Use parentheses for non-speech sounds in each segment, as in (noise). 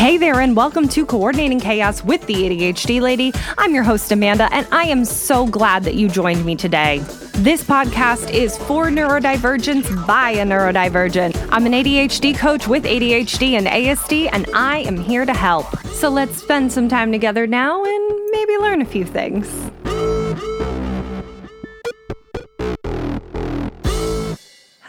Hey there, and welcome to Coordinating Chaos with the ADHD Lady. I'm your host, Amanda, and I am so glad that you joined me today. This podcast is for neurodivergence by a neurodivergent. I'm an ADHD coach with ADHD and ASD, and I am here to help. So let's spend some time together now and maybe learn a few things.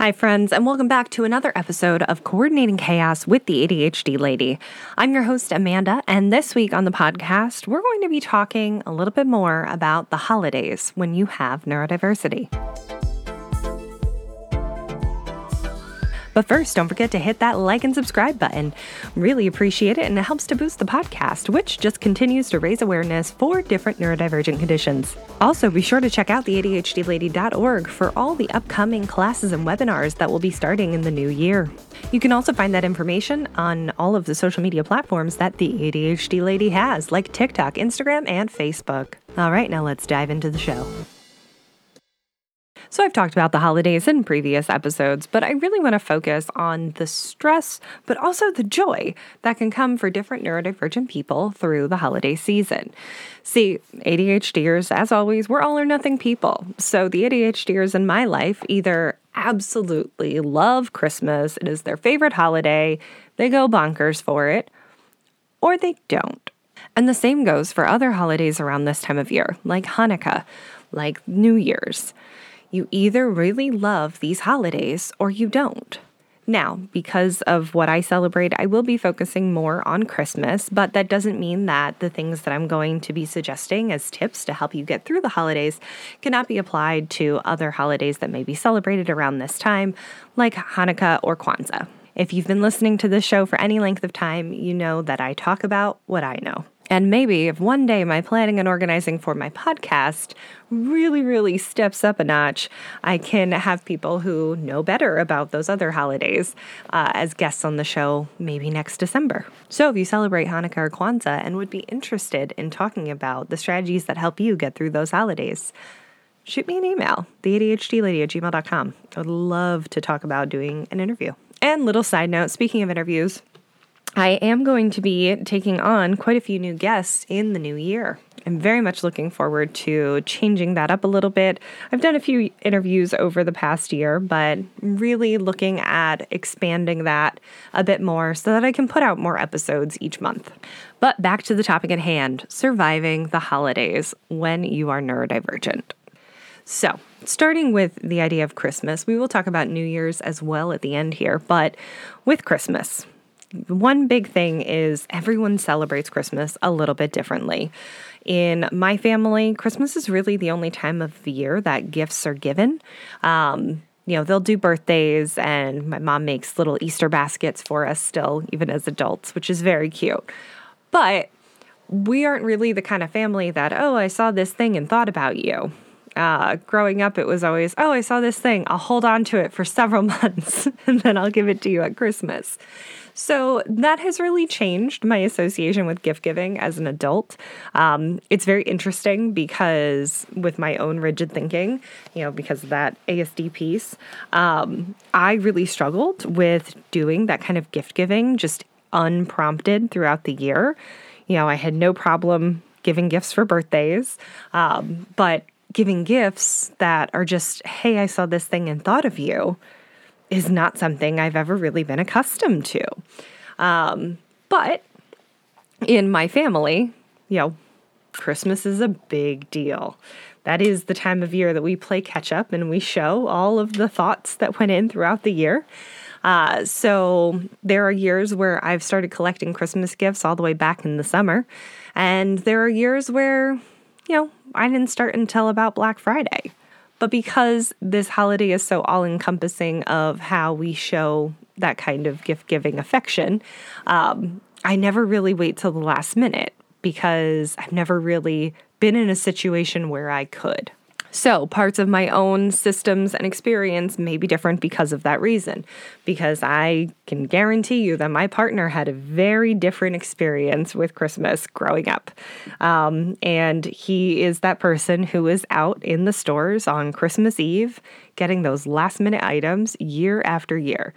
Hi, friends, and welcome back to another episode of Coordinating Chaos with the ADHD Lady. I'm your host, Amanda, and this week on the podcast, we're going to be talking a little bit more about the holidays when you have neurodiversity. But first, don't forget to hit that like and subscribe button. Really appreciate it, and it helps to boost the podcast, which just continues to raise awareness for different neurodivergent conditions. Also, be sure to check out the ADHDlady.org for all the upcoming classes and webinars that will be starting in the new year. You can also find that information on all of the social media platforms that the ADHD Lady has, like TikTok, Instagram, and Facebook. All right, now let's dive into the show. So, I've talked about the holidays in previous episodes, but I really want to focus on the stress, but also the joy that can come for different neurodivergent people through the holiday season. See, ADHDers, as always, we're all or nothing people. So, the ADHDers in my life either absolutely love Christmas, it is their favorite holiday, they go bonkers for it, or they don't. And the same goes for other holidays around this time of year, like Hanukkah, like New Year's. You either really love these holidays or you don't. Now, because of what I celebrate, I will be focusing more on Christmas, but that doesn't mean that the things that I'm going to be suggesting as tips to help you get through the holidays cannot be applied to other holidays that may be celebrated around this time, like Hanukkah or Kwanzaa. If you've been listening to this show for any length of time, you know that I talk about what I know. And maybe if one day my planning and organizing for my podcast really, really steps up a notch, I can have people who know better about those other holidays uh, as guests on the show maybe next December. So if you celebrate Hanukkah or Kwanzaa and would be interested in talking about the strategies that help you get through those holidays, shoot me an email, theadhdlady at gmail.com. I would love to talk about doing an interview. And little side note, speaking of interviews, I am going to be taking on quite a few new guests in the new year. I'm very much looking forward to changing that up a little bit. I've done a few interviews over the past year, but really looking at expanding that a bit more so that I can put out more episodes each month. But back to the topic at hand surviving the holidays when you are neurodivergent. So, starting with the idea of Christmas, we will talk about New Year's as well at the end here, but with Christmas, one big thing is everyone celebrates Christmas a little bit differently. In my family, Christmas is really the only time of the year that gifts are given. Um, you know, they'll do birthdays, and my mom makes little Easter baskets for us still, even as adults, which is very cute. But we aren't really the kind of family that, oh, I saw this thing and thought about you. Uh, growing up, it was always, oh, I saw this thing. I'll hold on to it for several (laughs) months and then I'll give it to you at Christmas. So that has really changed my association with gift giving as an adult. Um, it's very interesting because with my own rigid thinking, you know, because of that ASD piece, um, I really struggled with doing that kind of gift giving just unprompted throughout the year. You know, I had no problem giving gifts for birthdays, um, but giving gifts that are just, hey, I saw this thing and thought of you is not something I've ever really been accustomed to. Um, but in my family, you know, Christmas is a big deal. That is the time of year that we play catch up and we show all of the thoughts that went in throughout the year. Uh, so there are years where I've started collecting Christmas gifts all the way back in the summer. And there are years where, you know, I didn't start until about Black Friday. But because this holiday is so all encompassing of how we show that kind of gift giving affection, um, I never really wait till the last minute because I've never really been in a situation where I could. So, parts of my own systems and experience may be different because of that reason. Because I can guarantee you that my partner had a very different experience with Christmas growing up. Um, and he is that person who is out in the stores on Christmas Eve getting those last minute items year after year.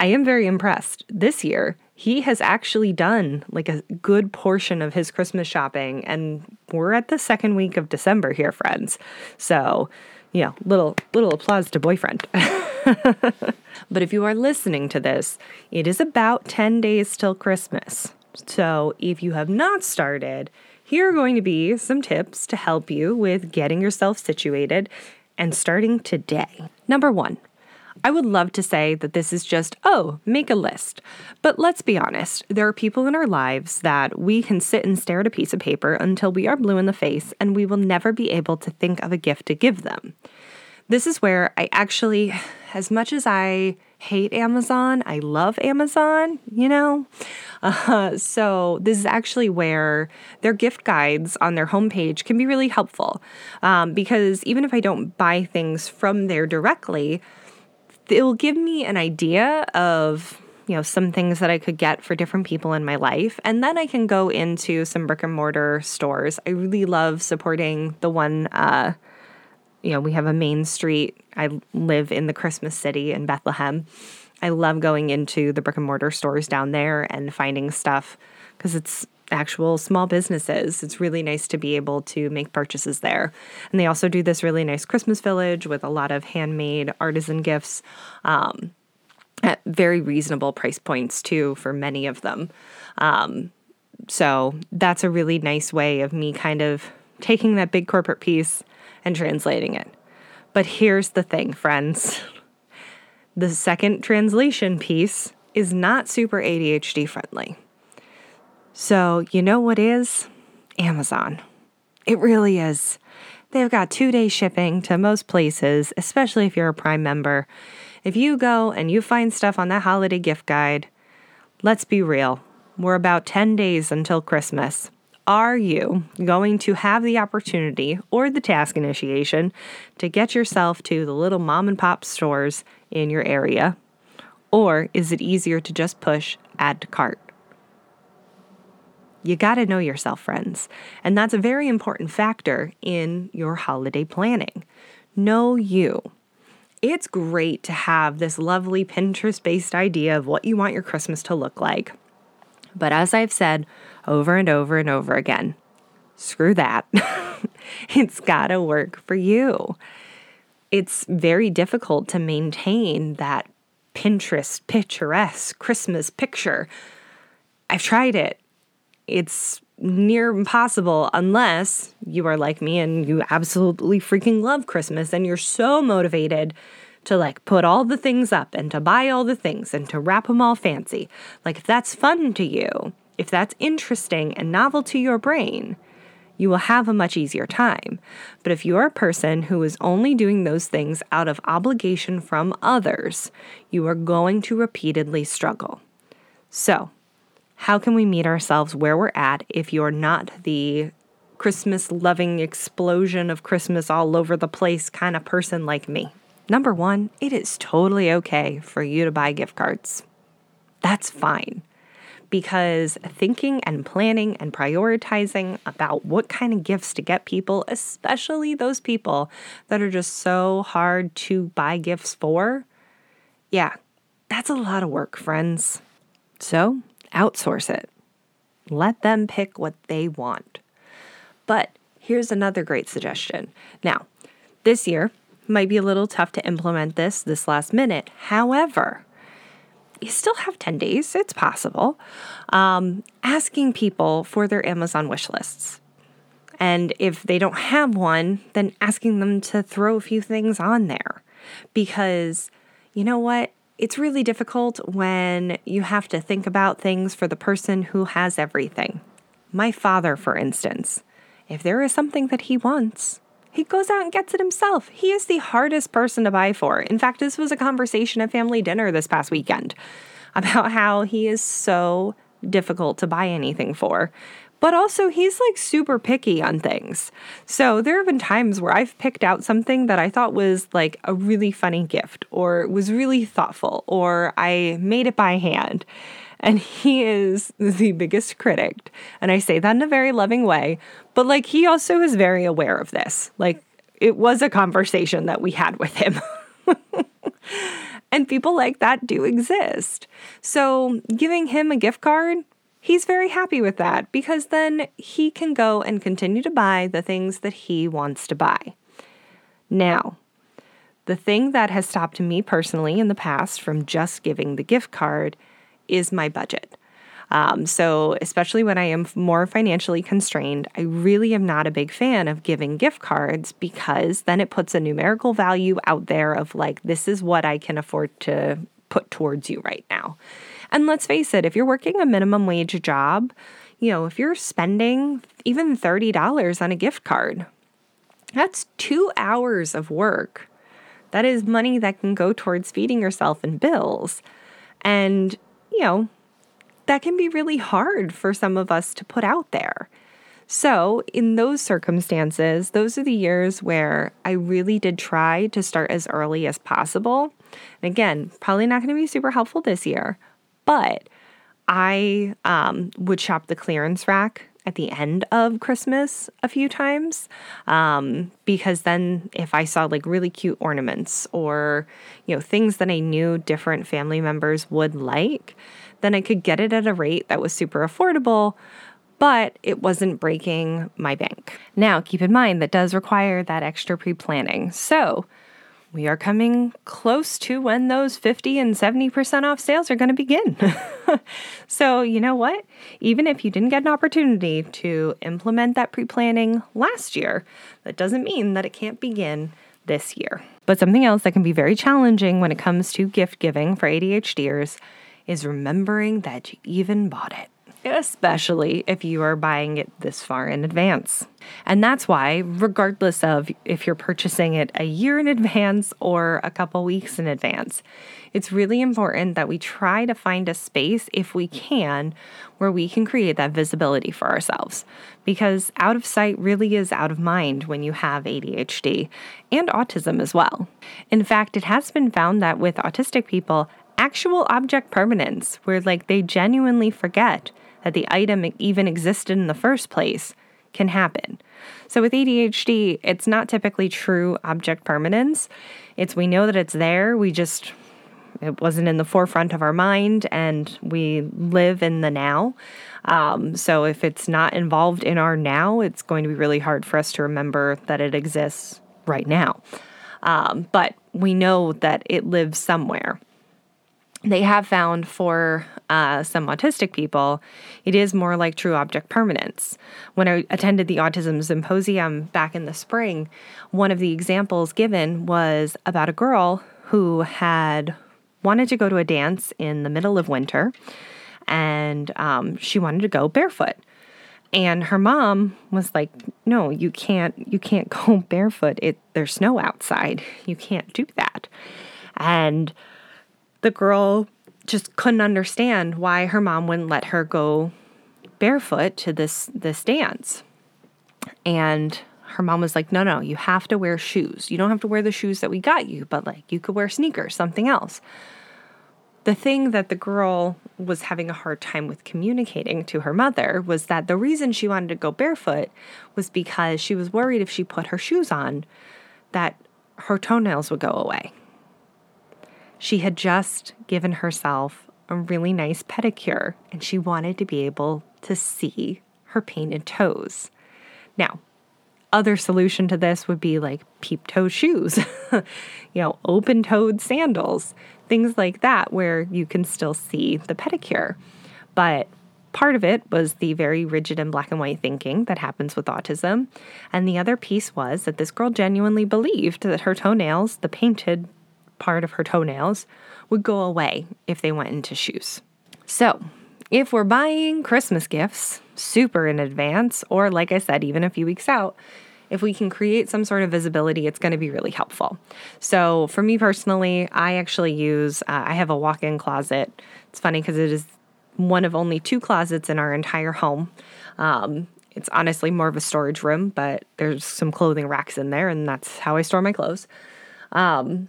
I am very impressed. This year, he has actually done like a good portion of his Christmas shopping, and we're at the second week of December here, friends. So, you know, little little applause to boyfriend. (laughs) but if you are listening to this, it is about 10 days till Christmas. So, if you have not started, here are going to be some tips to help you with getting yourself situated and starting today. Number 1, I would love to say that this is just, oh, make a list. But let's be honest, there are people in our lives that we can sit and stare at a piece of paper until we are blue in the face and we will never be able to think of a gift to give them. This is where I actually, as much as I hate Amazon, I love Amazon, you know? Uh, so, this is actually where their gift guides on their homepage can be really helpful. Um, because even if I don't buy things from there directly, it will give me an idea of you know some things that I could get for different people in my life and then I can go into some brick and mortar stores. I really love supporting the one uh, you know, we have a main street. I live in the Christmas city in Bethlehem. I love going into the brick and mortar stores down there and finding stuff because it's actual small businesses. It's really nice to be able to make purchases there. And they also do this really nice Christmas village with a lot of handmade artisan gifts um, at very reasonable price points, too, for many of them. Um, so that's a really nice way of me kind of taking that big corporate piece and translating it. But here's the thing, friends the second translation piece is not super ADHD friendly. So, you know what is? Amazon. It really is. They've got two day shipping to most places, especially if you're a Prime member. If you go and you find stuff on that holiday gift guide, let's be real, we're about 10 days until Christmas. Are you going to have the opportunity or the task initiation to get yourself to the little mom and pop stores in your area? Or is it easier to just push add to cart? You got to know yourself, friends. And that's a very important factor in your holiday planning. Know you. It's great to have this lovely Pinterest based idea of what you want your Christmas to look like. But as I've said over and over and over again, screw that. (laughs) it's got to work for you. It's very difficult to maintain that Pinterest picturesque Christmas picture. I've tried it it's near impossible unless you are like me and you absolutely freaking love Christmas and you're so motivated to like put all the things up and to buy all the things and to wrap them all fancy. Like, if that's fun to you, if that's interesting and novel to your brain, you will have a much easier time. But if you're a person who is only doing those things out of obligation from others, you are going to repeatedly struggle. So, how can we meet ourselves where we're at if you're not the Christmas loving explosion of Christmas all over the place kind of person like me? Number one, it is totally okay for you to buy gift cards. That's fine. Because thinking and planning and prioritizing about what kind of gifts to get people, especially those people that are just so hard to buy gifts for, yeah, that's a lot of work, friends. So outsource it. Let them pick what they want. But here's another great suggestion. Now, this year might be a little tough to implement this this last minute. However, you still have 10 days, it's possible. Um, asking people for their Amazon wish lists. And if they don't have one, then asking them to throw a few things on there. Because you know what? It's really difficult when you have to think about things for the person who has everything. My father, for instance, if there is something that he wants, he goes out and gets it himself. He is the hardest person to buy for. In fact, this was a conversation at family dinner this past weekend (laughs) about how he is so difficult to buy anything for but also he's like super picky on things. So there have been times where I've picked out something that I thought was like a really funny gift or was really thoughtful or I made it by hand. And he is the biggest critic. And I say that in a very loving way, but like he also is very aware of this. Like it was a conversation that we had with him. (laughs) And people like that do exist. So giving him a gift card, he's very happy with that because then he can go and continue to buy the things that he wants to buy. Now, the thing that has stopped me personally in the past from just giving the gift card is my budget. Um, so, especially when I am more financially constrained, I really am not a big fan of giving gift cards because then it puts a numerical value out there of like, this is what I can afford to put towards you right now. And let's face it, if you're working a minimum wage job, you know, if you're spending even $30 on a gift card, that's two hours of work. That is money that can go towards feeding yourself and bills. And, you know, that can be really hard for some of us to put out there. So, in those circumstances, those are the years where I really did try to start as early as possible. And again, probably not going to be super helpful this year, but I um, would shop the clearance rack at the end of Christmas a few times um, because then if I saw like really cute ornaments or you know things that I knew different family members would like, then I could get it at a rate that was super affordable, but it wasn't breaking my bank. Now, keep in mind that does require that extra pre planning. So, we are coming close to when those 50 and 70% off sales are going to begin. (laughs) so, you know what? Even if you didn't get an opportunity to implement that pre planning last year, that doesn't mean that it can't begin this year. But something else that can be very challenging when it comes to gift giving for ADHDers is remembering that you even bought it, especially if you are buying it this far in advance. And that's why, regardless of if you're purchasing it a year in advance or a couple weeks in advance, it's really important that we try to find a space, if we can, where we can create that visibility for ourselves. Because out of sight really is out of mind when you have ADHD and autism as well. In fact, it has been found that with autistic people, actual object permanence, where like they genuinely forget that the item even existed in the first place, can happen. So with ADHD, it's not typically true object permanence. It's we know that it's there, we just it wasn't in the forefront of our mind and we live in the now. Um, so if it's not involved in our now, it's going to be really hard for us to remember that it exists right now. Um, but we know that it lives somewhere they have found for uh, some autistic people, it is more like true object permanence. When I attended the Autism Symposium back in the spring, one of the examples given was about a girl who had wanted to go to a dance in the middle of winter and um, she wanted to go barefoot. And her mom was like no you can't you can't (laughs) go barefoot. It there's snow outside. You can't do that. And the girl just couldn't understand why her mom wouldn't let her go barefoot to this this dance. And her mom was like, "No, no, you have to wear shoes. You don't have to wear the shoes that we got you, but like you could wear sneakers, something else." The thing that the girl was having a hard time with communicating to her mother was that the reason she wanted to go barefoot was because she was worried if she put her shoes on that her toenails would go away. She had just given herself a really nice pedicure and she wanted to be able to see her painted toes. Now, other solution to this would be like peep toe shoes, (laughs) you know, open toed sandals, things like that, where you can still see the pedicure. But part of it was the very rigid and black and white thinking that happens with autism. And the other piece was that this girl genuinely believed that her toenails, the painted part of her toenails would go away if they went into shoes. So, if we're buying Christmas gifts super in advance, or like I said, even a few weeks out, if we can create some sort of visibility, it's going to be really helpful. So, for me personally, I actually use, uh, I have a walk in closet. It's funny because it is one of only two closets in our entire home. Um, it's honestly more of a storage room, but there's some clothing racks in there, and that's how I store my clothes. Um,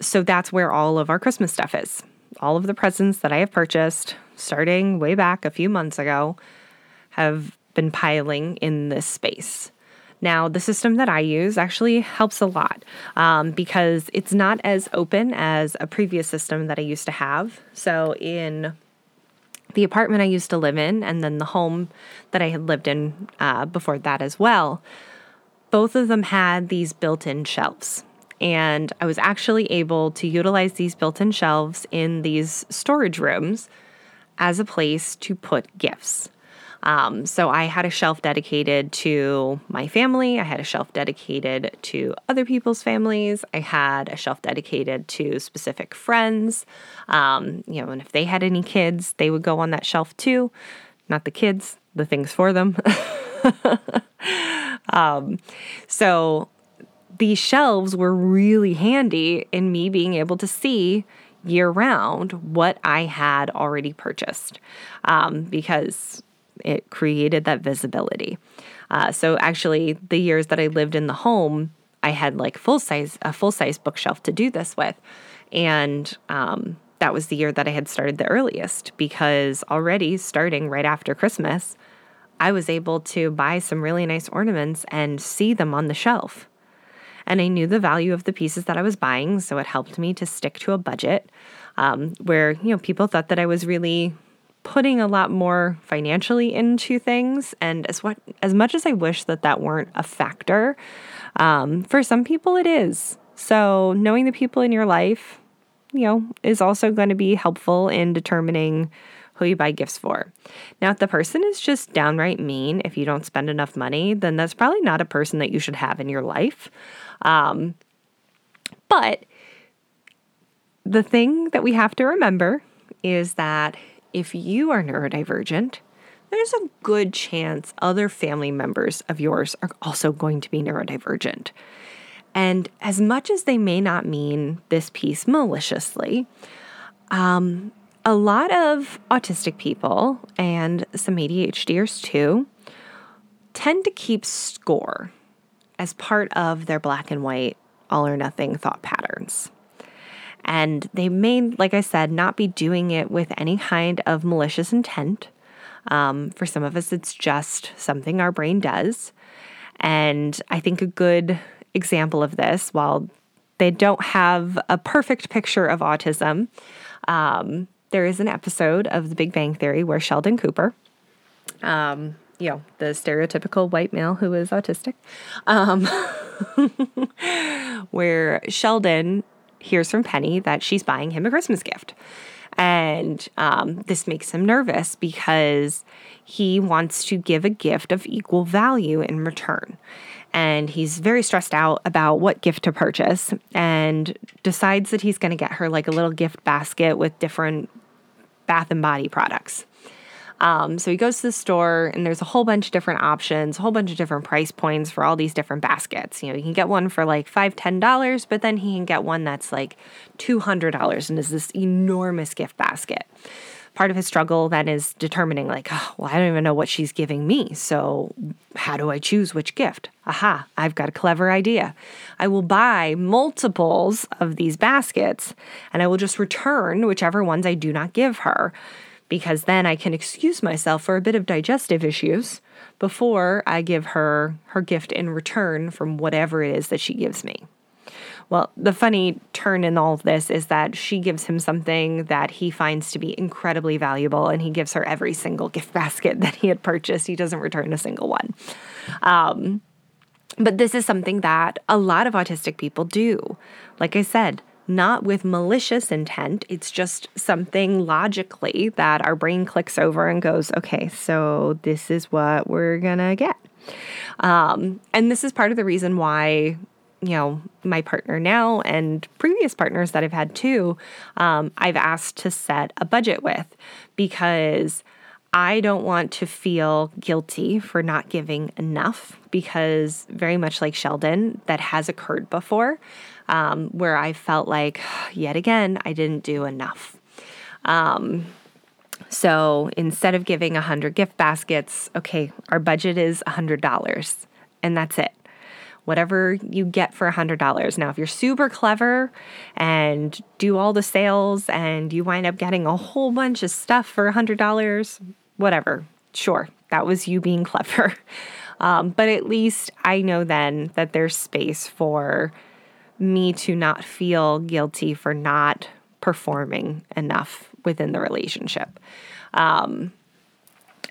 so that's where all of our Christmas stuff is. All of the presents that I have purchased starting way back a few months ago have been piling in this space. Now, the system that I use actually helps a lot um, because it's not as open as a previous system that I used to have. So, in the apartment I used to live in, and then the home that I had lived in uh, before that as well, both of them had these built in shelves. And I was actually able to utilize these built in shelves in these storage rooms as a place to put gifts. Um, so I had a shelf dedicated to my family. I had a shelf dedicated to other people's families. I had a shelf dedicated to specific friends. Um, you know, and if they had any kids, they would go on that shelf too. Not the kids, the things for them. (laughs) um, so these shelves were really handy in me being able to see year round what I had already purchased um, because it created that visibility. Uh, so actually, the years that I lived in the home, I had like full size a full size bookshelf to do this with, and um, that was the year that I had started the earliest because already starting right after Christmas, I was able to buy some really nice ornaments and see them on the shelf. And I knew the value of the pieces that I was buying, so it helped me to stick to a budget um, where you know people thought that I was really putting a lot more financially into things. And as what as much as I wish that that weren't a factor, um, for some people it is. So knowing the people in your life, you know, is also going to be helpful in determining who you buy gifts for. Now, if the person is just downright mean, if you don't spend enough money, then that's probably not a person that you should have in your life. Um, but the thing that we have to remember is that if you are neurodivergent, there's a good chance other family members of yours are also going to be neurodivergent. And as much as they may not mean this piece maliciously, um, a lot of autistic people and some ADHDers too tend to keep score as part of their black and white, all or nothing thought patterns. And they may, like I said, not be doing it with any kind of malicious intent. Um, for some of us, it's just something our brain does. And I think a good example of this, while they don't have a perfect picture of autism, um, there is an episode of The Big Bang Theory where Sheldon Cooper, um, you know, the stereotypical white male who is autistic, um, (laughs) where Sheldon hears from Penny that she's buying him a Christmas gift. And um, this makes him nervous because he wants to give a gift of equal value in return. And he's very stressed out about what gift to purchase and decides that he's going to get her like a little gift basket with different bath and body products. Um, so he goes to the store and there's a whole bunch of different options, a whole bunch of different price points for all these different baskets. You know, you can get one for like five, ten dollars, but then he can get one that's like two hundred dollars and is this enormous gift basket. Part of his struggle then is determining, like, oh, well, I don't even know what she's giving me. So, how do I choose which gift? Aha, I've got a clever idea. I will buy multiples of these baskets and I will just return whichever ones I do not give her because then I can excuse myself for a bit of digestive issues before I give her her gift in return from whatever it is that she gives me. Well, the funny turn in all of this is that she gives him something that he finds to be incredibly valuable, and he gives her every single gift basket (laughs) that he had purchased. He doesn't return a single one. Um, but this is something that a lot of autistic people do. Like I said, not with malicious intent. It's just something logically that our brain clicks over and goes, okay, so this is what we're going to get. Um, and this is part of the reason why, you know, my partner now and previous partners that I've had too, um, I've asked to set a budget with because I don't want to feel guilty for not giving enough because, very much like Sheldon, that has occurred before um, where I felt like, (sighs) yet again, I didn't do enough. Um, so instead of giving 100 gift baskets, okay, our budget is $100 and that's it. Whatever you get for $100. Now, if you're super clever and do all the sales and you wind up getting a whole bunch of stuff for $100, whatever, sure, that was you being clever. (laughs) Um, but at least I know then that there's space for me to not feel guilty for not performing enough within the relationship. Um,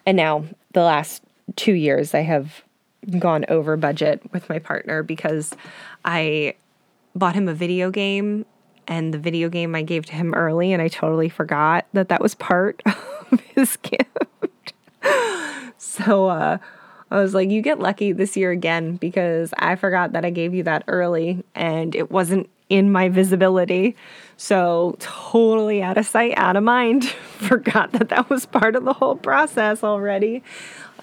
and now, the last two years, I have gone over budget with my partner because I bought him a video game and the video game I gave to him early, and I totally forgot that that was part (laughs) of his gift. (laughs) so uh, I was like, You get lucky this year again because I forgot that I gave you that early and it wasn't in my visibility. So, totally out of sight, out of mind. (laughs) forgot that that was part of the whole process already.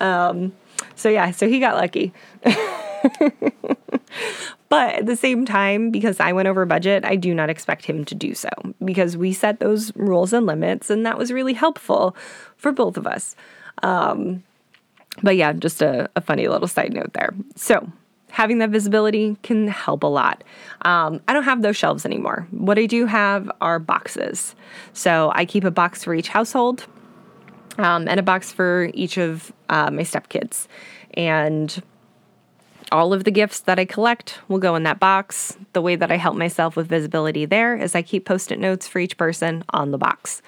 Um, so, yeah, so he got lucky. but at the same time, because I went over budget, I do not expect him to do so because we set those rules and limits, and that was really helpful for both of us. Um, but yeah, just a, a, funny little side note there. So, having that visibility can help a lot. Um, I don't have those shelves anymore. What I do have are boxes. So, I keep a box for each household um, and a box for each of uh, my stepkids. And all of the gifts that I collect will go in that box. The way that I help myself with visibility there is I keep post it notes for each person on the box.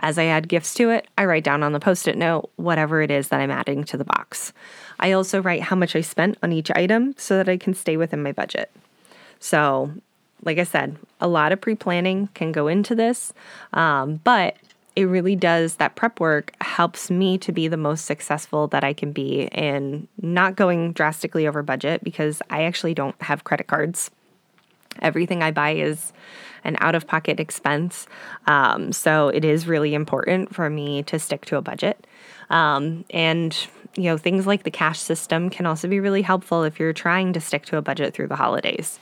As I add gifts to it, I write down on the post it note whatever it is that I'm adding to the box. I also write how much I spent on each item so that I can stay within my budget. So, like I said, a lot of pre planning can go into this, um, but it really does that prep work helps me to be the most successful that I can be in not going drastically over budget because I actually don't have credit cards. Everything I buy is an out of pocket expense. Um, so it is really important for me to stick to a budget. Um, and, you know, things like the cash system can also be really helpful if you're trying to stick to a budget through the holidays.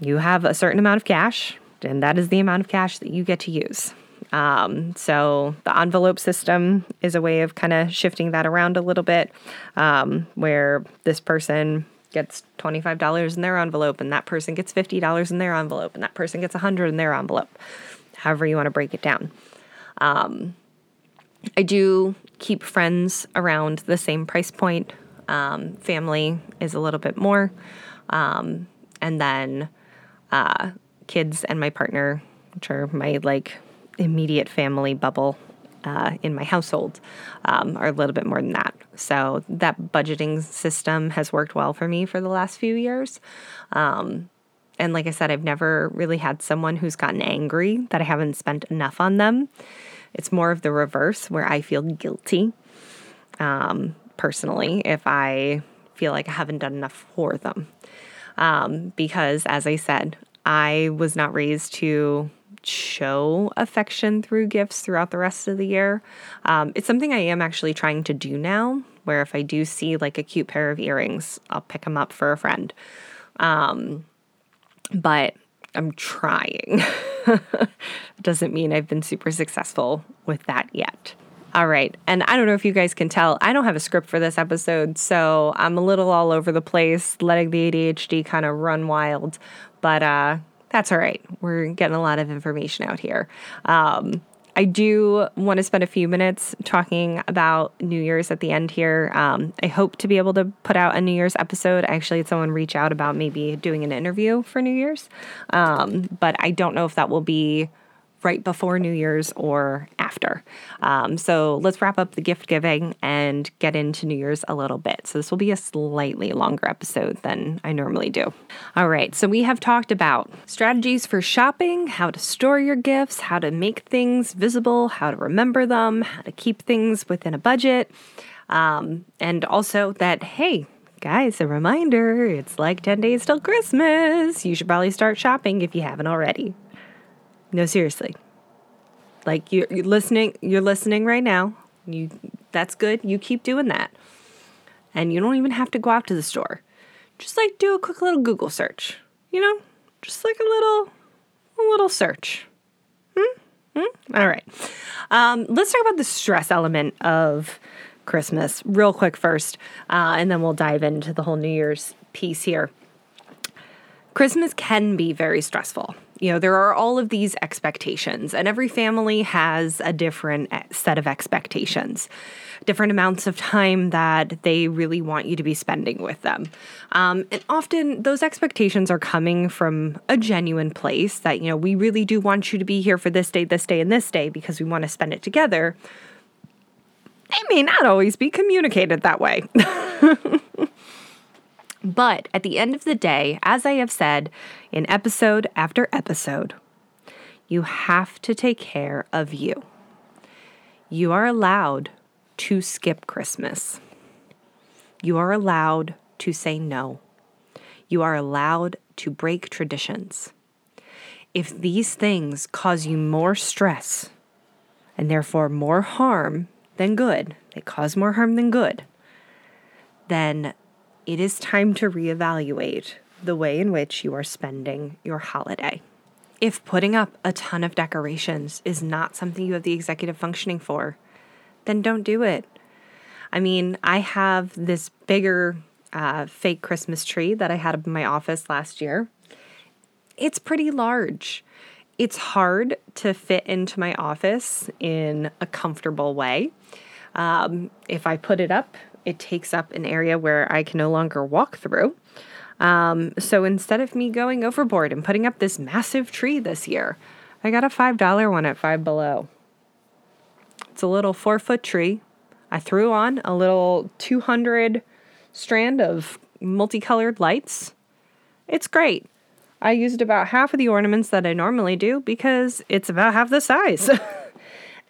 You have a certain amount of cash, and that is the amount of cash that you get to use. Um, so the envelope system is a way of kind of shifting that around a little bit, um, where this person gets $25 in their envelope and that person gets $50 in their envelope and that person gets 100 in their envelope however you want to break it down. Um, i do keep friends around the same price point. Um, family is a little bit more. Um, and then uh, kids and my partner which are my like immediate family bubble uh, in my household um, are a little bit more than that. So that budgeting system has worked well for me for the last few years. Um, and like I said, I've never really had someone who's gotten angry that I haven't spent enough on them. It's more of the reverse where I feel guilty um, personally if I feel like I haven't done enough for them. Um, because as I said, I was not raised to show affection through gifts throughout the rest of the year. Um, it's something I am actually trying to do now, where if I do see like a cute pair of earrings, I'll pick them up for a friend. Um, but I'm trying. (laughs) Doesn't mean I've been super successful with that yet. All right. And I don't know if you guys can tell, I don't have a script for this episode, so I'm a little all over the place, letting the ADHD kind of run wild. But uh, that's all right. We're getting a lot of information out here. Um, I do want to spend a few minutes talking about New Year's at the end here. Um, I hope to be able to put out a New Year's episode. I actually had someone reach out about maybe doing an interview for New Year's, um, but I don't know if that will be right before New Year's or after. Um, so let's wrap up the gift giving and get into New Year's a little bit. So this will be a slightly longer episode than I normally do. All right, so we have talked about strategies for shopping, how to store your gifts, how to make things visible, how to remember them, how to keep things within a budget, um, and also that, hey, Guys, a reminder it's like 10 days till Christmas. You should probably start shopping if you haven't already. No, seriously. Like you're, you're listening, you're listening right now. You that's good. You keep doing that. And you don't even have to go out to the store. Just like do a quick little Google search. You know? Just like a little a little search. Hmm? Hmm? All right. Um, let's talk about the stress element of Christmas real quick first, uh, and then we'll dive into the whole New Year's piece here. Christmas can be very stressful. You know, there are all of these expectations, and every family has a different eh, set of expectations, different amounts of time that they really want you to be spending with them. Um, and often those expectations are coming from a genuine place that, you know, we really do want you to be here for this day, this day, and this day because we want to spend it together. They may not always be communicated that way. (laughs) But at the end of the day, as I have said in episode after episode, you have to take care of you. You are allowed to skip Christmas. You are allowed to say no. You are allowed to break traditions. If these things cause you more stress and therefore more harm than good, they cause more harm than good, then it is time to reevaluate the way in which you are spending your holiday. If putting up a ton of decorations is not something you have the executive functioning for, then don't do it. I mean, I have this bigger uh, fake Christmas tree that I had in my office last year. It's pretty large. It's hard to fit into my office in a comfortable way. Um, if I put it up it takes up an area where I can no longer walk through. Um, so instead of me going overboard and putting up this massive tree this year, I got a $5 one at Five Below. It's a little four foot tree. I threw on a little 200 strand of multicolored lights. It's great. I used about half of the ornaments that I normally do because it's about half the size. (laughs)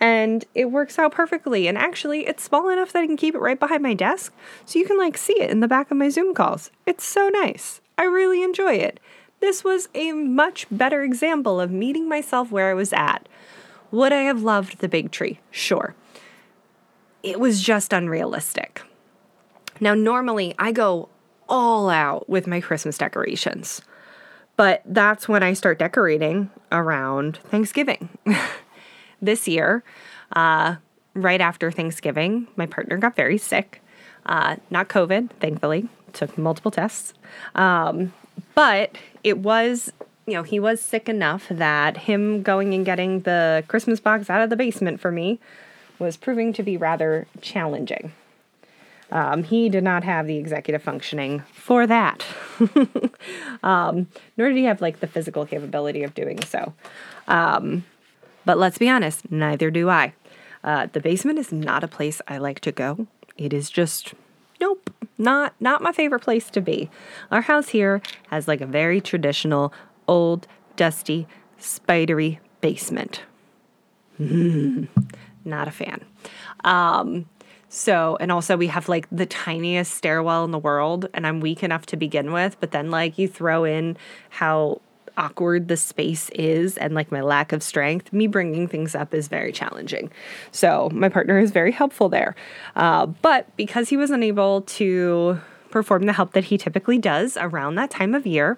and it works out perfectly. And actually, it's small enough that I can keep it right behind my desk so you can like see it in the back of my Zoom calls. It's so nice. I really enjoy it. This was a much better example of meeting myself where I was at. Would I have loved the big tree? Sure. It was just unrealistic. Now, normally I go all out with my Christmas decorations, but that's when I start decorating around Thanksgiving. (laughs) this year, uh, right after Thanksgiving, my partner got very sick. Uh, not COVID, thankfully. Took multiple tests. Um, but it was, you know, he was sick enough that him going and getting the Christmas box out of the basement for me was proving to be rather challenging. Um, he did not have the executive functioning for that. (laughs) um, nor did he have like the physical capability of doing so. Um, but let's be honest, neither do I. Uh, the basement is not a place I like to go. It is just nope, not not my favorite place to be. Our house here has like a very traditional, old, dusty, spidery basement. not a fan. Um, so, and also we have like the tiniest stairwell in the world, and I'm weak enough to begin with. But then, like, you throw in how awkward the space is and like my lack of strength, me bringing things up is very challenging. So my partner is very helpful there. Uh, but because he was unable to perform the help that he typically does around that time of year,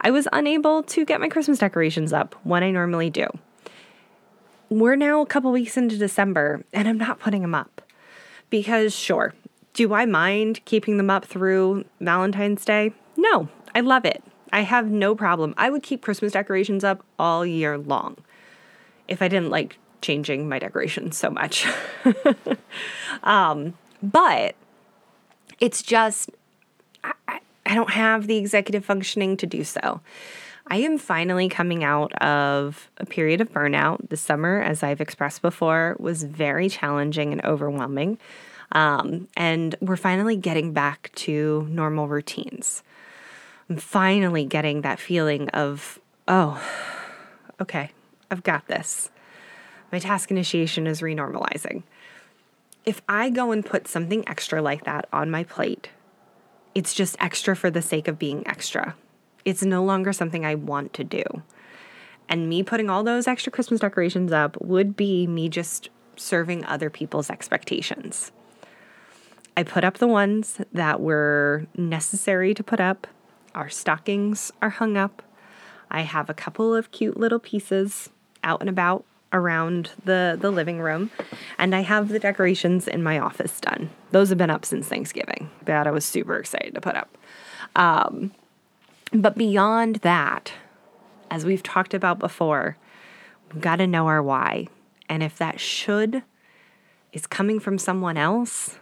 I was unable to get my Christmas decorations up when I normally do. We're now a couple weeks into December and I'm not putting them up because, sure, do I mind keeping them up through Valentine's Day? No, I love it. I have no problem. I would keep Christmas decorations up all year long if I didn't like changing my decorations so much. (laughs) um, but it's just, I, I don't have the executive functioning to do so. I am finally coming out of a period of burnout. The summer, as I've expressed before, was very challenging and overwhelming. Um, and we're finally getting back to normal routines. I'm finally getting that feeling of, oh, okay, I've got this. My task initiation is renormalizing. If I go and put something extra like that on my plate, it's just extra for the sake of being extra. It's no longer something I want to do. And me putting all those extra Christmas decorations up would be me just serving other people's expectations. I put up the ones that were necessary to put up our stockings are hung up. I have a couple of cute little pieces out and about around the, the living room, and I have the decorations in my office done. Those have been up since Thanksgiving. That I was super excited to put up. Um, but beyond that, as we've talked about before, we've got to know our why. And if that should is coming from someone else,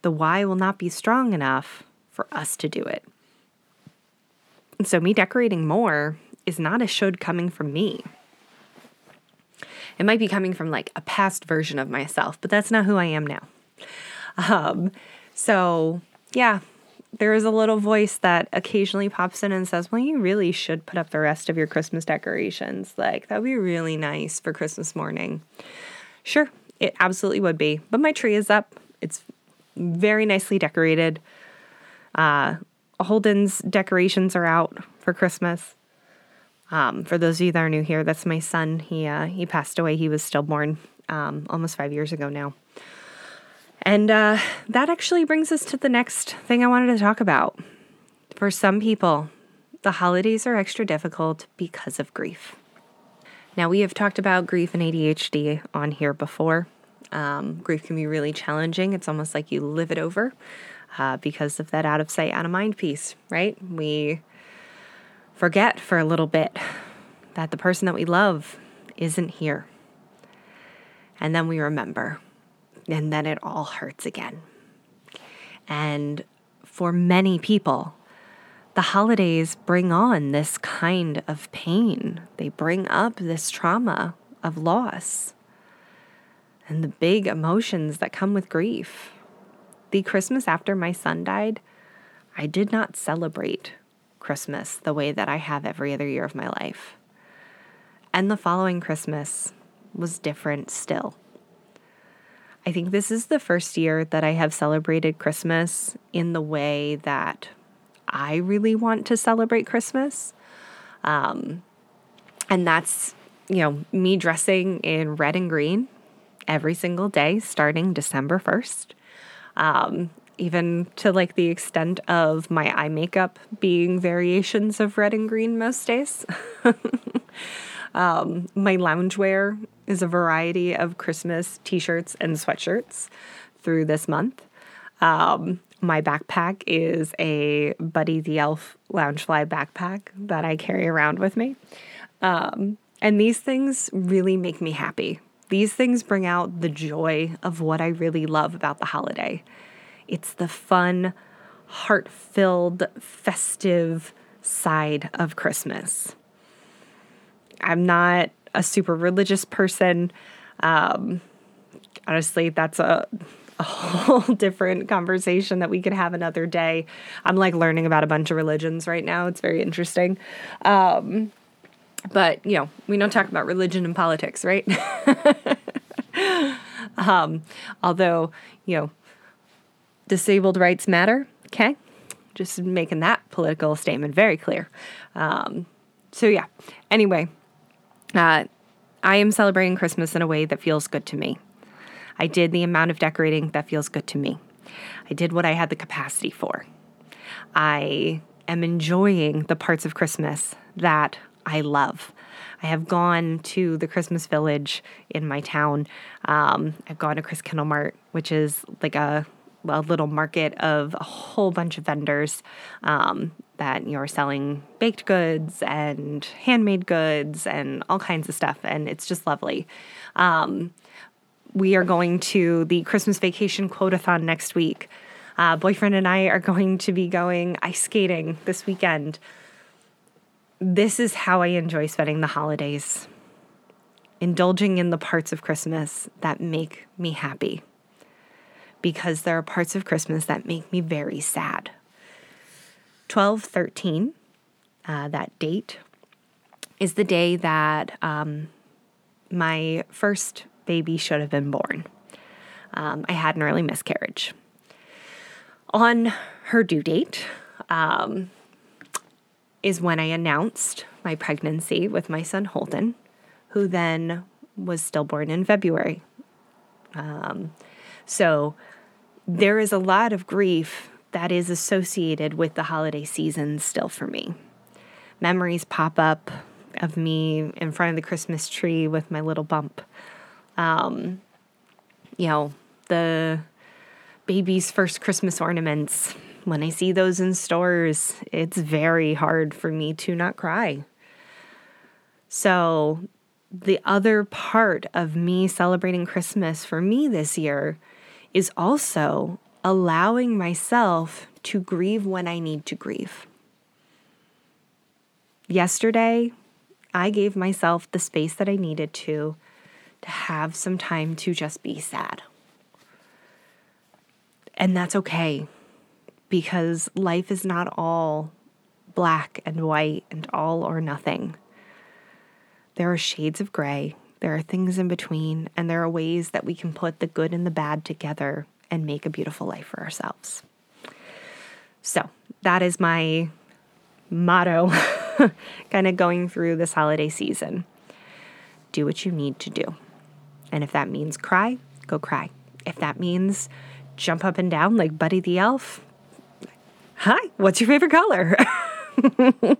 the why will not be strong enough for us to do it. And so, me decorating more is not a should coming from me. It might be coming from like a past version of myself, but that's not who I am now. Um, so, yeah, there is a little voice that occasionally pops in and says, Well, you really should put up the rest of your Christmas decorations. Like, that would be really nice for Christmas morning. Sure, it absolutely would be. But my tree is up, it's very nicely decorated. Uh, Holden's decorations are out for Christmas. Um, for those of you that are new here, that's my son. He uh, he passed away. He was stillborn um, almost five years ago now. And uh, that actually brings us to the next thing I wanted to talk about. For some people, the holidays are extra difficult because of grief. Now, we have talked about grief and ADHD on here before. Um, grief can be really challenging. It's almost like you live it over uh, because of that out of sight, out of mind piece, right? We forget for a little bit that the person that we love isn't here. And then we remember, and then it all hurts again. And for many people, the holidays bring on this kind of pain. They bring up this trauma of loss and the big emotions that come with grief. The Christmas after my son died, I did not celebrate Christmas the way that I have every other year of my life. And the following Christmas was different still. I think this is the first year that I have celebrated Christmas in the way that I really want to celebrate Christmas. Um, and that's, you know, me dressing in red and green every single day starting December 1st. Um, even to like the extent of my eye makeup being variations of red and green most days. (laughs) um, my loungewear is a variety of Christmas t shirts and sweatshirts through this month. Um, my backpack is a Buddy the Elf Loungefly backpack that I carry around with me. Um, and these things really make me happy. These things bring out the joy of what I really love about the holiday. It's the fun, heart filled, festive side of Christmas. I'm not a super religious person. Um, honestly, that's a, a (laughs) whole different conversation that we could have another day. I'm like learning about a bunch of religions right now. It's very interesting. Um, but, you know, we don't talk about religion and politics, right? (laughs) um, although, you know, disabled rights matter. Okay. Just making that political statement very clear. Um, so, yeah. Anyway, uh, I am celebrating Christmas in a way that feels good to me. I did the amount of decorating that feels good to me. I did what I had the capacity for. I am enjoying the parts of Christmas that I love. I have gone to the Christmas Village in my town. Um, I've gone to Christkindl Mart, which is like a a little market of a whole bunch of vendors um, that you know, are selling baked goods and handmade goods and all kinds of stuff, and it's just lovely. Um, we are going to the Christmas Vacation Quotathon next week. Uh, boyfriend and I are going to be going ice skating this weekend. This is how I enjoy spending the holidays, indulging in the parts of Christmas that make me happy because there are parts of Christmas that make me very sad. 1213, uh, that date, is the day that um, my first baby should have been born. Um, I had an early miscarriage. On her due date um, is when I announced my pregnancy with my son Holden, who then was stillborn in February. Um, so there is a lot of grief that is associated with the holiday season still for me. Memories pop up of me in front of the Christmas tree with my little bump. Um, you know, the baby's first Christmas ornaments. When I see those in stores, it's very hard for me to not cry So, the other part of me celebrating Christmas for me this year is also allowing myself to grieve when I need to grieve. Yesterday, I gave myself the space that I needed to to have some time to just be sad. And that's okay because life is not all black and white and all or nothing. There are shades of gray, there are things in between, and there are ways that we can put the good and the bad together and make a beautiful life for ourselves. So, that is my motto (laughs) kind of going through this holiday season. Do what you need to do. And if that means cry, go cry. If that means jump up and down like Buddy the Elf, hi, what's your favorite color? (laughs)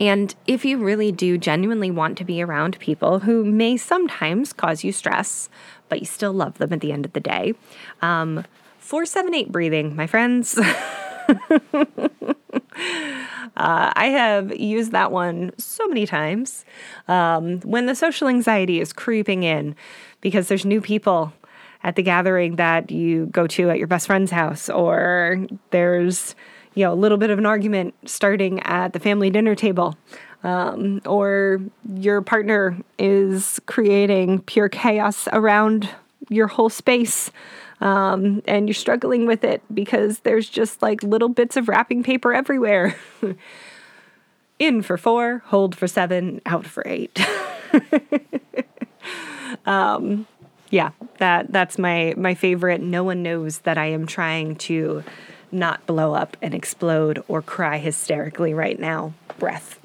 and if you really do genuinely want to be around people who may sometimes cause you stress, but you still love them at the end of the day, um, 478 breathing, my friends. (laughs) Uh, I have used that one so many times um, when the social anxiety is creeping in because there's new people at the gathering that you go to at your best friend's house, or there's you know a little bit of an argument starting at the family dinner table. Um, or your partner is creating pure chaos around your whole space um, and you're struggling with it because there's just like little bits of wrapping paper everywhere. (laughs) In for four, hold for seven, out for eight. (laughs) um, yeah, that that's my my favorite. No one knows that I am trying to not blow up and explode or cry hysterically right now. Breath.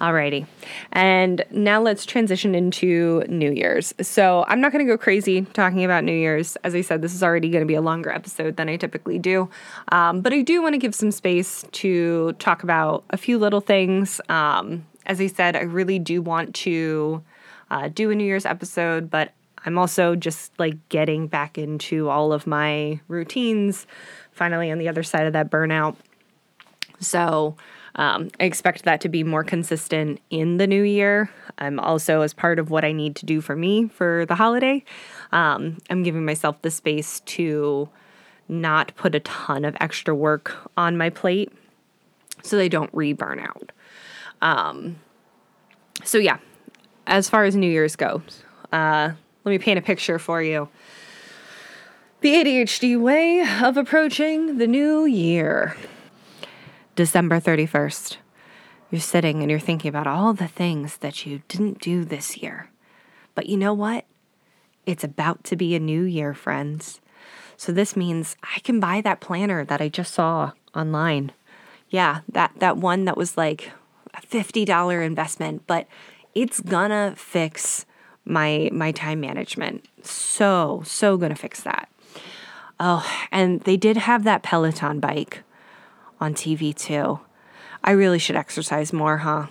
Alrighty. And now let's transition into New Year's. So I'm not going to go crazy talking about New Year's. As I said, this is already going to be a longer episode than I typically do. Um, but I do want to give some space to talk about a few little things. Um, as I said, I really do want to uh, do a New Year's episode, but I'm also just like getting back into all of my routines, finally on the other side of that burnout. So, um, I expect that to be more consistent in the new year. I'm also, as part of what I need to do for me for the holiday, um, I'm giving myself the space to not put a ton of extra work on my plate so they don't re burn out. Um, so, yeah, as far as New Year's goes, uh, let me paint a picture for you. The ADHD way of approaching the new year. December 31st. You're sitting and you're thinking about all the things that you didn't do this year. But you know what? It's about to be a new year, friends. So this means I can buy that planner that I just saw online. Yeah, that that one that was like a $50 investment, but it's gonna fix my my time management. So, so gonna fix that. Oh, and they did have that Peloton bike on TV too. I really should exercise more, huh?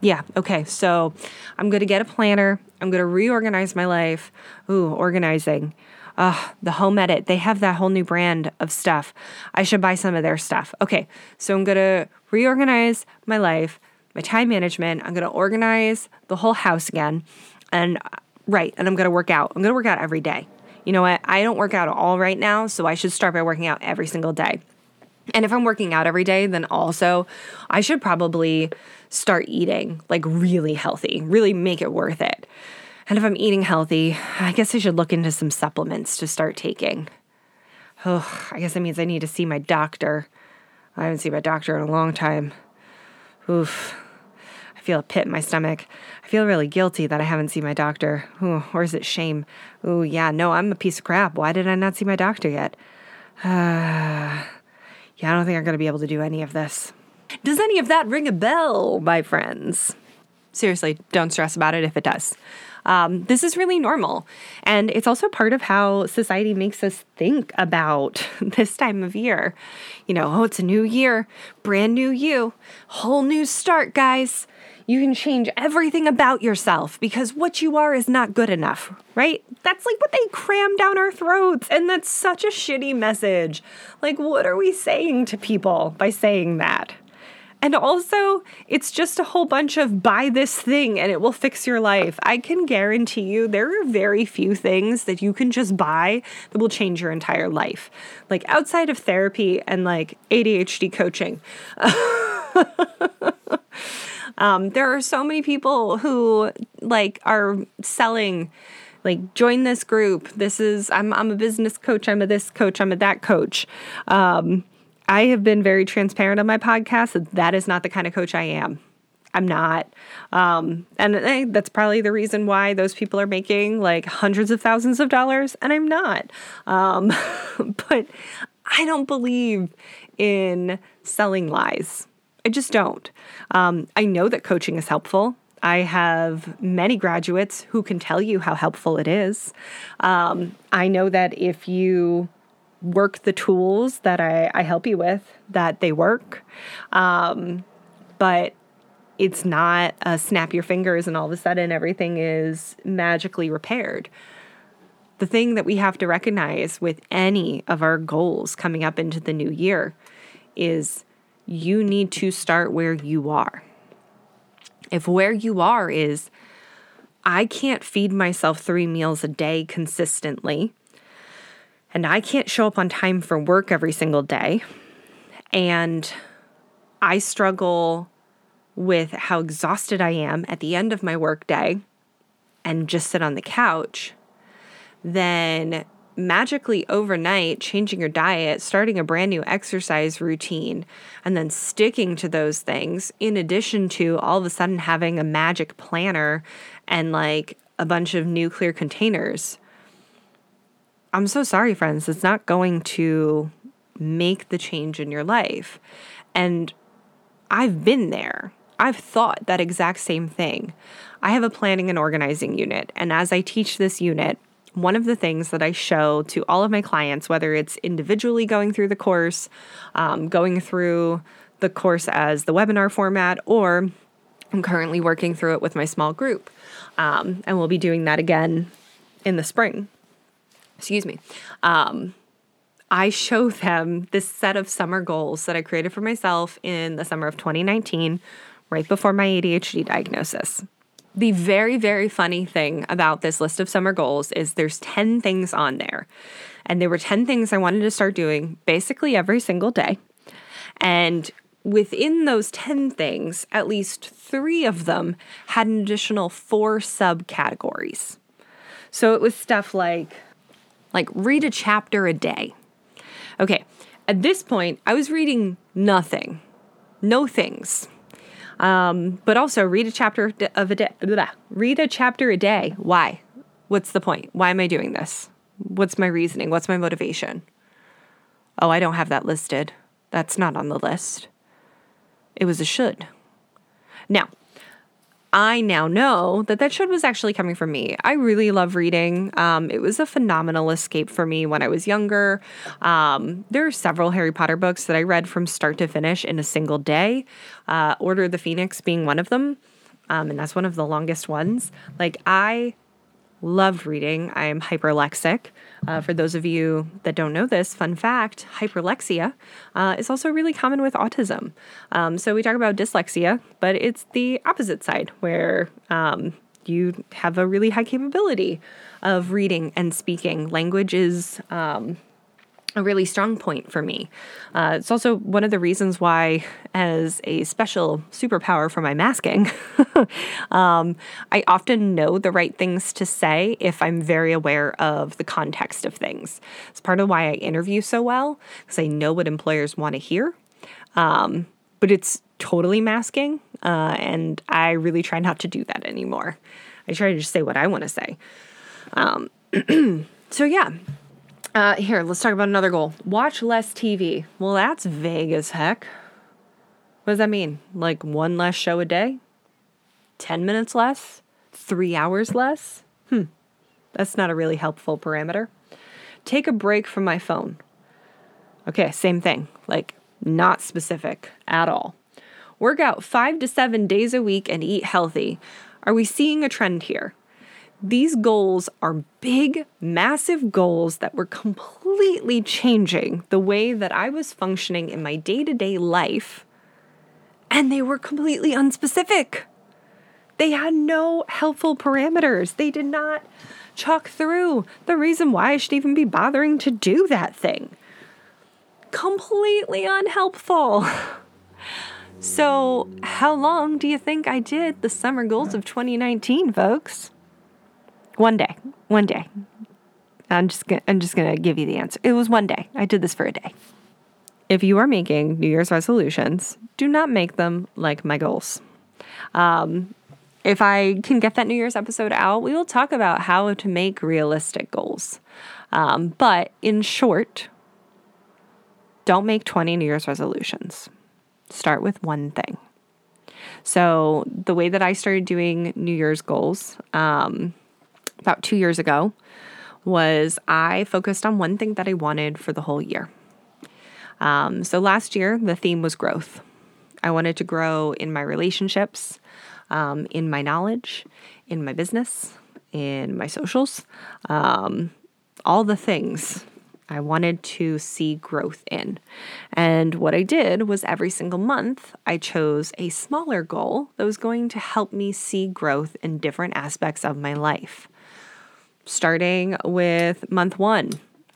Yeah, okay. So I'm going to get a planner. I'm going to reorganize my life. Ooh, organizing. Uh, the home edit, they have that whole new brand of stuff. I should buy some of their stuff. Okay, so I'm gonna reorganize my life, my time management. I'm gonna organize the whole house again. And uh, right, and I'm gonna work out. I'm gonna work out every day. You know what? I don't work out at all right now, so I should start by working out every single day. And if I'm working out every day, then also I should probably start eating like really healthy, really make it worth it. And if I'm eating healthy, I guess I should look into some supplements to start taking. Oh, I guess that means I need to see my doctor. I haven't seen my doctor in a long time. Oof. I feel a pit in my stomach. Feel really guilty that I haven't seen my doctor. Ooh, or is it shame? Ooh, yeah, no, I'm a piece of crap. Why did I not see my doctor yet? Ah. (sighs) Yeah, I don't think I'm going to be able to do any of this. Does any of that ring a bell, my friends? Seriously, don't stress about it if it does. Um, this is really normal. And it's also part of how society makes us think about (laughs) this time of year. You know, oh, it's a new year, brand new you, whole new start, guys. You can change everything about yourself because what you are is not good enough, right? That's like what they cram down our throats. And that's such a shitty message. Like, what are we saying to people by saying that? And also, it's just a whole bunch of buy this thing and it will fix your life. I can guarantee you there are very few things that you can just buy that will change your entire life. Like outside of therapy and like ADHD coaching. (laughs) um, there are so many people who like are selling like join this group this is i'm, I'm a business coach i'm a this coach i'm a that coach um, I have been very transparent on my podcast that that is not the kind of coach I am. I'm not. Um, and that's probably the reason why those people are making like hundreds of thousands of dollars, and I'm not. Um, (laughs) but I don't believe in selling lies. I just don't. Um, I know that coaching is helpful. I have many graduates who can tell you how helpful it is. Um, I know that if you work the tools that I, I help you with, that they work. Um, but it's not a snap your fingers and all of a sudden everything is magically repaired. The thing that we have to recognize with any of our goals coming up into the new year is you need to start where you are. If where you are is, I can't feed myself three meals a day consistently, and I can't show up on time for work every single day. And I struggle with how exhausted I am at the end of my work day and just sit on the couch. Then magically overnight changing your diet, starting a brand new exercise routine, and then sticking to those things, in addition to all of a sudden having a magic planner and like a bunch of nuclear containers I'm so sorry, friends. It's not going to make the change in your life. And I've been there. I've thought that exact same thing. I have a planning and organizing unit. And as I teach this unit, one of the things that I show to all of my clients, whether it's individually going through the course, um, going through the course as the webinar format, or I'm currently working through it with my small group. Um, and we'll be doing that again in the spring excuse me, um, I show them this set of summer goals that I created for myself in the summer of 2019, right before my ADHD diagnosis. The very, very funny thing about this list of summer goals is there's 10 things on there. And there were 10 things I wanted to start doing basically every single day. And within those 10 things, at least three of them had an additional four subcategories. So it was stuff like like, read a chapter a day. Okay, at this point, I was reading nothing, no things. Um, but also read a chapter of a day. Read a chapter a day. Why? What's the point? Why am I doing this? What's my reasoning? What's my motivation? Oh, I don't have that listed. That's not on the list. It was a should. Now, I now know that that should was actually coming from me. I really love reading. Um, it was a phenomenal escape for me when I was younger. Um, there are several Harry Potter books that I read from start to finish in a single day, uh, Order of the Phoenix being one of them. Um, and that's one of the longest ones. Like, I love reading. I am hyperlexic. Uh, for those of you that don't know this, fun fact hyperlexia uh, is also really common with autism. Um, so we talk about dyslexia, but it's the opposite side where um, you have a really high capability of reading and speaking. Language is um, a really strong point for me. Uh, it's also one of the reasons why, as a special superpower for my masking, (laughs) um, I often know the right things to say if I'm very aware of the context of things. It's part of why I interview so well, because I know what employers want to hear. Um, but it's totally masking, uh, and I really try not to do that anymore. I try to just say what I want to say. Um, (clears throat) so, yeah, uh, here, let's talk about another goal. Watch less TV. Well, that's vague as heck. What does that mean? Like one less show a day? 10 minutes less? Three hours less? Hmm, that's not a really helpful parameter. Take a break from my phone. Okay, same thing. Like, not specific at all. Work out five to seven days a week and eat healthy. Are we seeing a trend here? These goals are big, massive goals that were completely changing the way that I was functioning in my day to day life. and they were completely unspecific. They had no helpful parameters. They did not chalk through the reason why I should even be bothering to do that thing. Completely unhelpful. (laughs) So, how long do you think I did the summer goals of 2019, folks? One day. One day. I'm just gonna, I'm just going to give you the answer. It was one day. I did this for a day. If you are making New Year's resolutions, do not make them like my goals. Um, if I can get that New Year's episode out, we will talk about how to make realistic goals. Um, but in short, don't make 20 New Year's resolutions. Start with one thing. So, the way that I started doing New Year's goals um, about two years ago was I focused on one thing that I wanted for the whole year. Um, so, last year, the theme was growth. I wanted to grow in my relationships, um, in my knowledge, in my business, in my socials, um, all the things I wanted to see growth in. And what I did was every single month, I chose a smaller goal that was going to help me see growth in different aspects of my life. Starting with month one,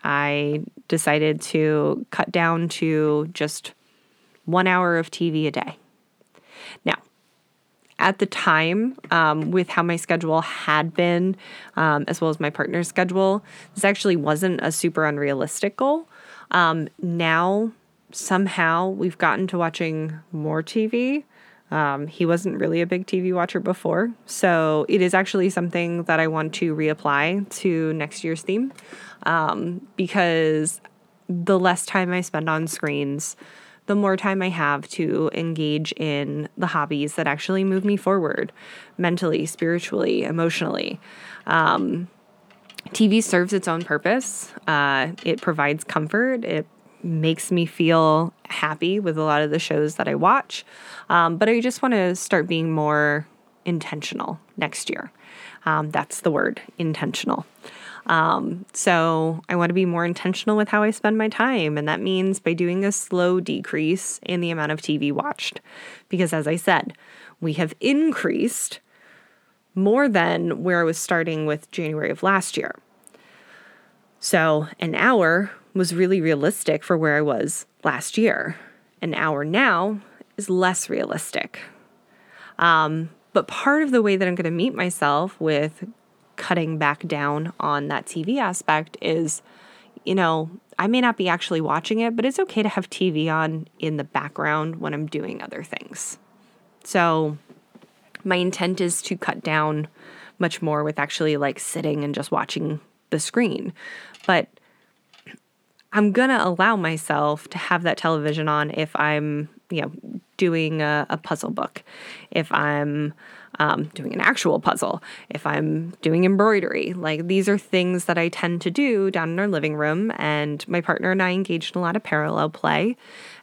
I decided to cut down to just one hour of TV a day. Now, at the time, um, with how my schedule had been, um, as well as my partner's schedule, this actually wasn't a super unrealistic goal. Um, now, somehow, we've gotten to watching more TV. Um, he wasn't really a big TV watcher before, so it is actually something that I want to reapply to next year's theme um, because the less time I spend on screens, the more time I have to engage in the hobbies that actually move me forward mentally, spiritually, emotionally. Um, TV serves its own purpose. Uh, it provides comfort. It makes me feel happy with a lot of the shows that I watch. Um, but I just want to start being more intentional next year. Um, that's the word intentional. Um, so I want to be more intentional with how I spend my time. And that means by doing a slow decrease in the amount of TV watched. Because as I said, we have increased more than where I was starting with January of last year. So an hour was really realistic for where I was last year. An hour now is less realistic. Um, but part of the way that I'm going to meet myself with cutting back down on that TV aspect is, you know, I may not be actually watching it, but it's okay to have TV on in the background when I'm doing other things. So, my intent is to cut down much more with actually like sitting and just watching the screen. But I'm going to allow myself to have that television on if I'm, you know, doing a, a puzzle book, if I'm um, doing an actual puzzle, if I'm doing embroidery. Like these are things that I tend to do down in our living room. And my partner and I engaged in a lot of parallel play.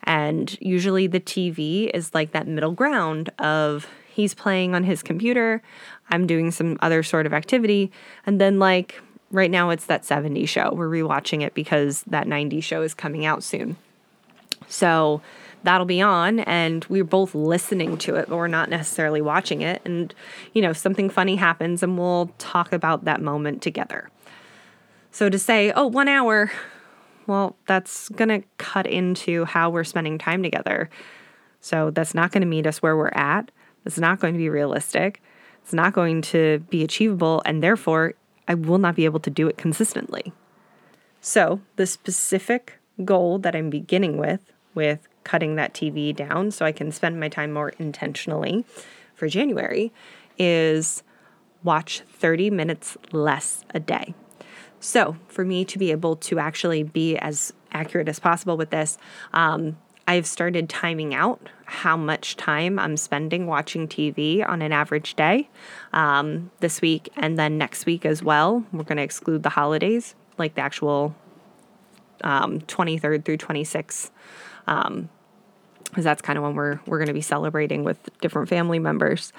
And usually the TV is like that middle ground of he's playing on his computer, I'm doing some other sort of activity. And then, like, right now it's that 70 show. We're rewatching it because that 90 show is coming out soon. So, that'll be on and we're both listening to it, but we're not necessarily watching it. And, you know, something funny happens and we'll talk about that moment together. So to say, oh, one hour, well, that's going to cut into how we're spending time together. So that's not going to meet us where we're at. It's not going to be realistic. It's not going to be achievable. And therefore, I will not be able to do it consistently. So, the specific goal that I'm beginning with, with cutting that TV down so I can spend my time more intentionally for January is watch 30 minutes less a day. So, for me to be able to actually be as accurate as possible with this, um, I've started timing out how much time I'm spending watching TV on an average day um, this week and then next week as well. We're going to exclude the holidays, like the actual um, 23rd through 26th um, because that's kind of when we're we're going to be celebrating with different family members.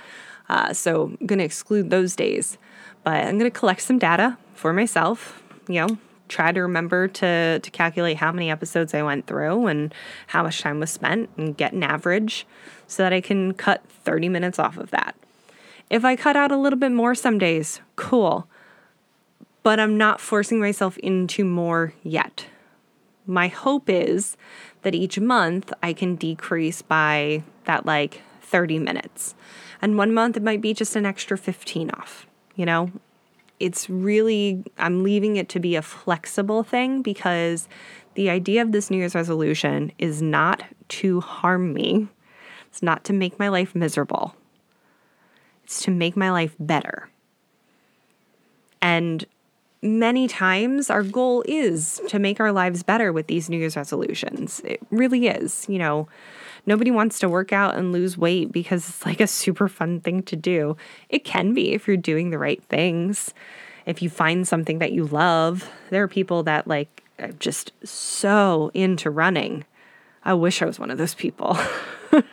Uh, so I'm going to exclude those days, but I'm going to collect some data for myself. You know, try to remember to to calculate how many episodes I went through and how much time was spent and get an average so that I can cut 30 minutes off of that. If I cut out a little bit more some days, cool. But I'm not forcing myself into more yet. My hope is that each month I can decrease by that like 30 minutes. And one month it might be just an extra 15 off. You know, it's really, I'm leaving it to be a flexible thing because the idea of this New Year's resolution is not to harm me, it's not to make my life miserable, it's to make my life better. And many times our goal is to make our lives better with these New Year's resolutions. It really is. You know, nobody wants to work out and lose weight because it's like a super fun thing to do. It can be if you're doing the right things. If you find something that you love, there are people that like are just so into running. I wish I was one of those people.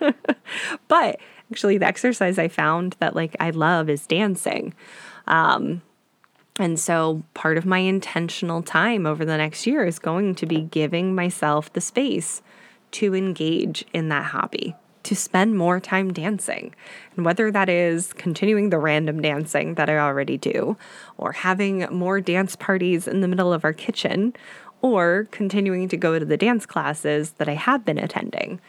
(laughs) but actually the exercise I found that like I love is dancing. Um, and so part of my intentional time over the next year is going to be giving myself the space to engage in that hobby, to spend more time dancing. And whether that is continuing the random dancing that I already do, or having more dance parties in the middle of our kitchen, or continuing to go to the dance classes that I have been attending.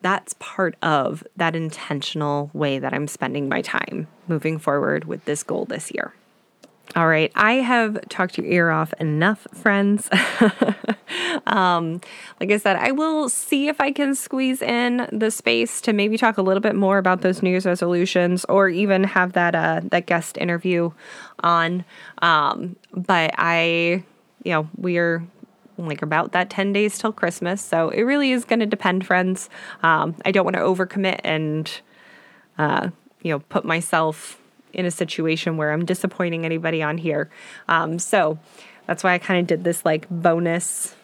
That's part of that intentional way that I'm spending my time moving forward with this goal this year. All right, I have talked your ear off enough, friends. (laughs) um, like I said, I will see if I can squeeze in the space to maybe talk a little bit more about those New Year's resolutions, or even have that uh, that guest interview on. Um, but I, you know, we're like about that 10 days till Christmas. So it really is going to depend, friends. Um, I don't want to overcommit and, uh, you know, put myself in a situation where I'm disappointing anybody on here. Um, so that's why I kind of did this like bonus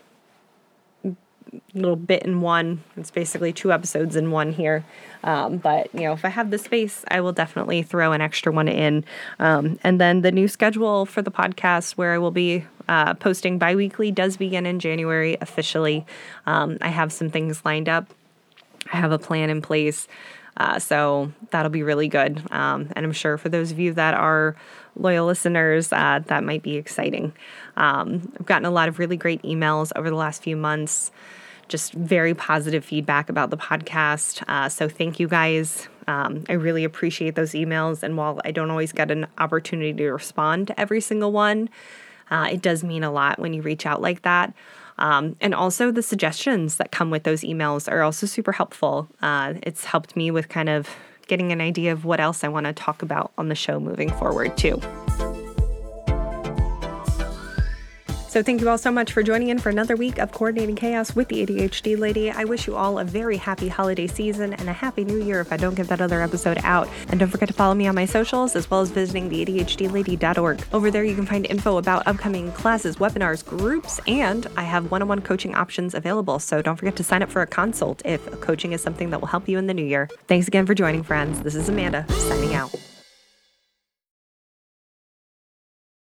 little bit in one. It's basically two episodes in one here. Um, but, you know, if I have the space, I will definitely throw an extra one in. Um, and then the new schedule for the podcast, where I will be uh, posting bi weekly, does begin in January officially. Um, I have some things lined up, I have a plan in place. Uh, so that'll be really good. Um, and I'm sure for those of you that are loyal listeners, uh, that might be exciting. Um, I've gotten a lot of really great emails over the last few months, just very positive feedback about the podcast. Uh, so thank you guys. Um, I really appreciate those emails. And while I don't always get an opportunity to respond to every single one, uh, it does mean a lot when you reach out like that. Um, and also, the suggestions that come with those emails are also super helpful. Uh, it's helped me with kind of getting an idea of what else I want to talk about on the show moving forward, too. So, thank you all so much for joining in for another week of Coordinating Chaos with the ADHD Lady. I wish you all a very happy holiday season and a happy new year if I don't get that other episode out. And don't forget to follow me on my socials as well as visiting the ADHDlady.org. Over there, you can find info about upcoming classes, webinars, groups, and I have one on one coaching options available. So, don't forget to sign up for a consult if coaching is something that will help you in the new year. Thanks again for joining, friends. This is Amanda signing out.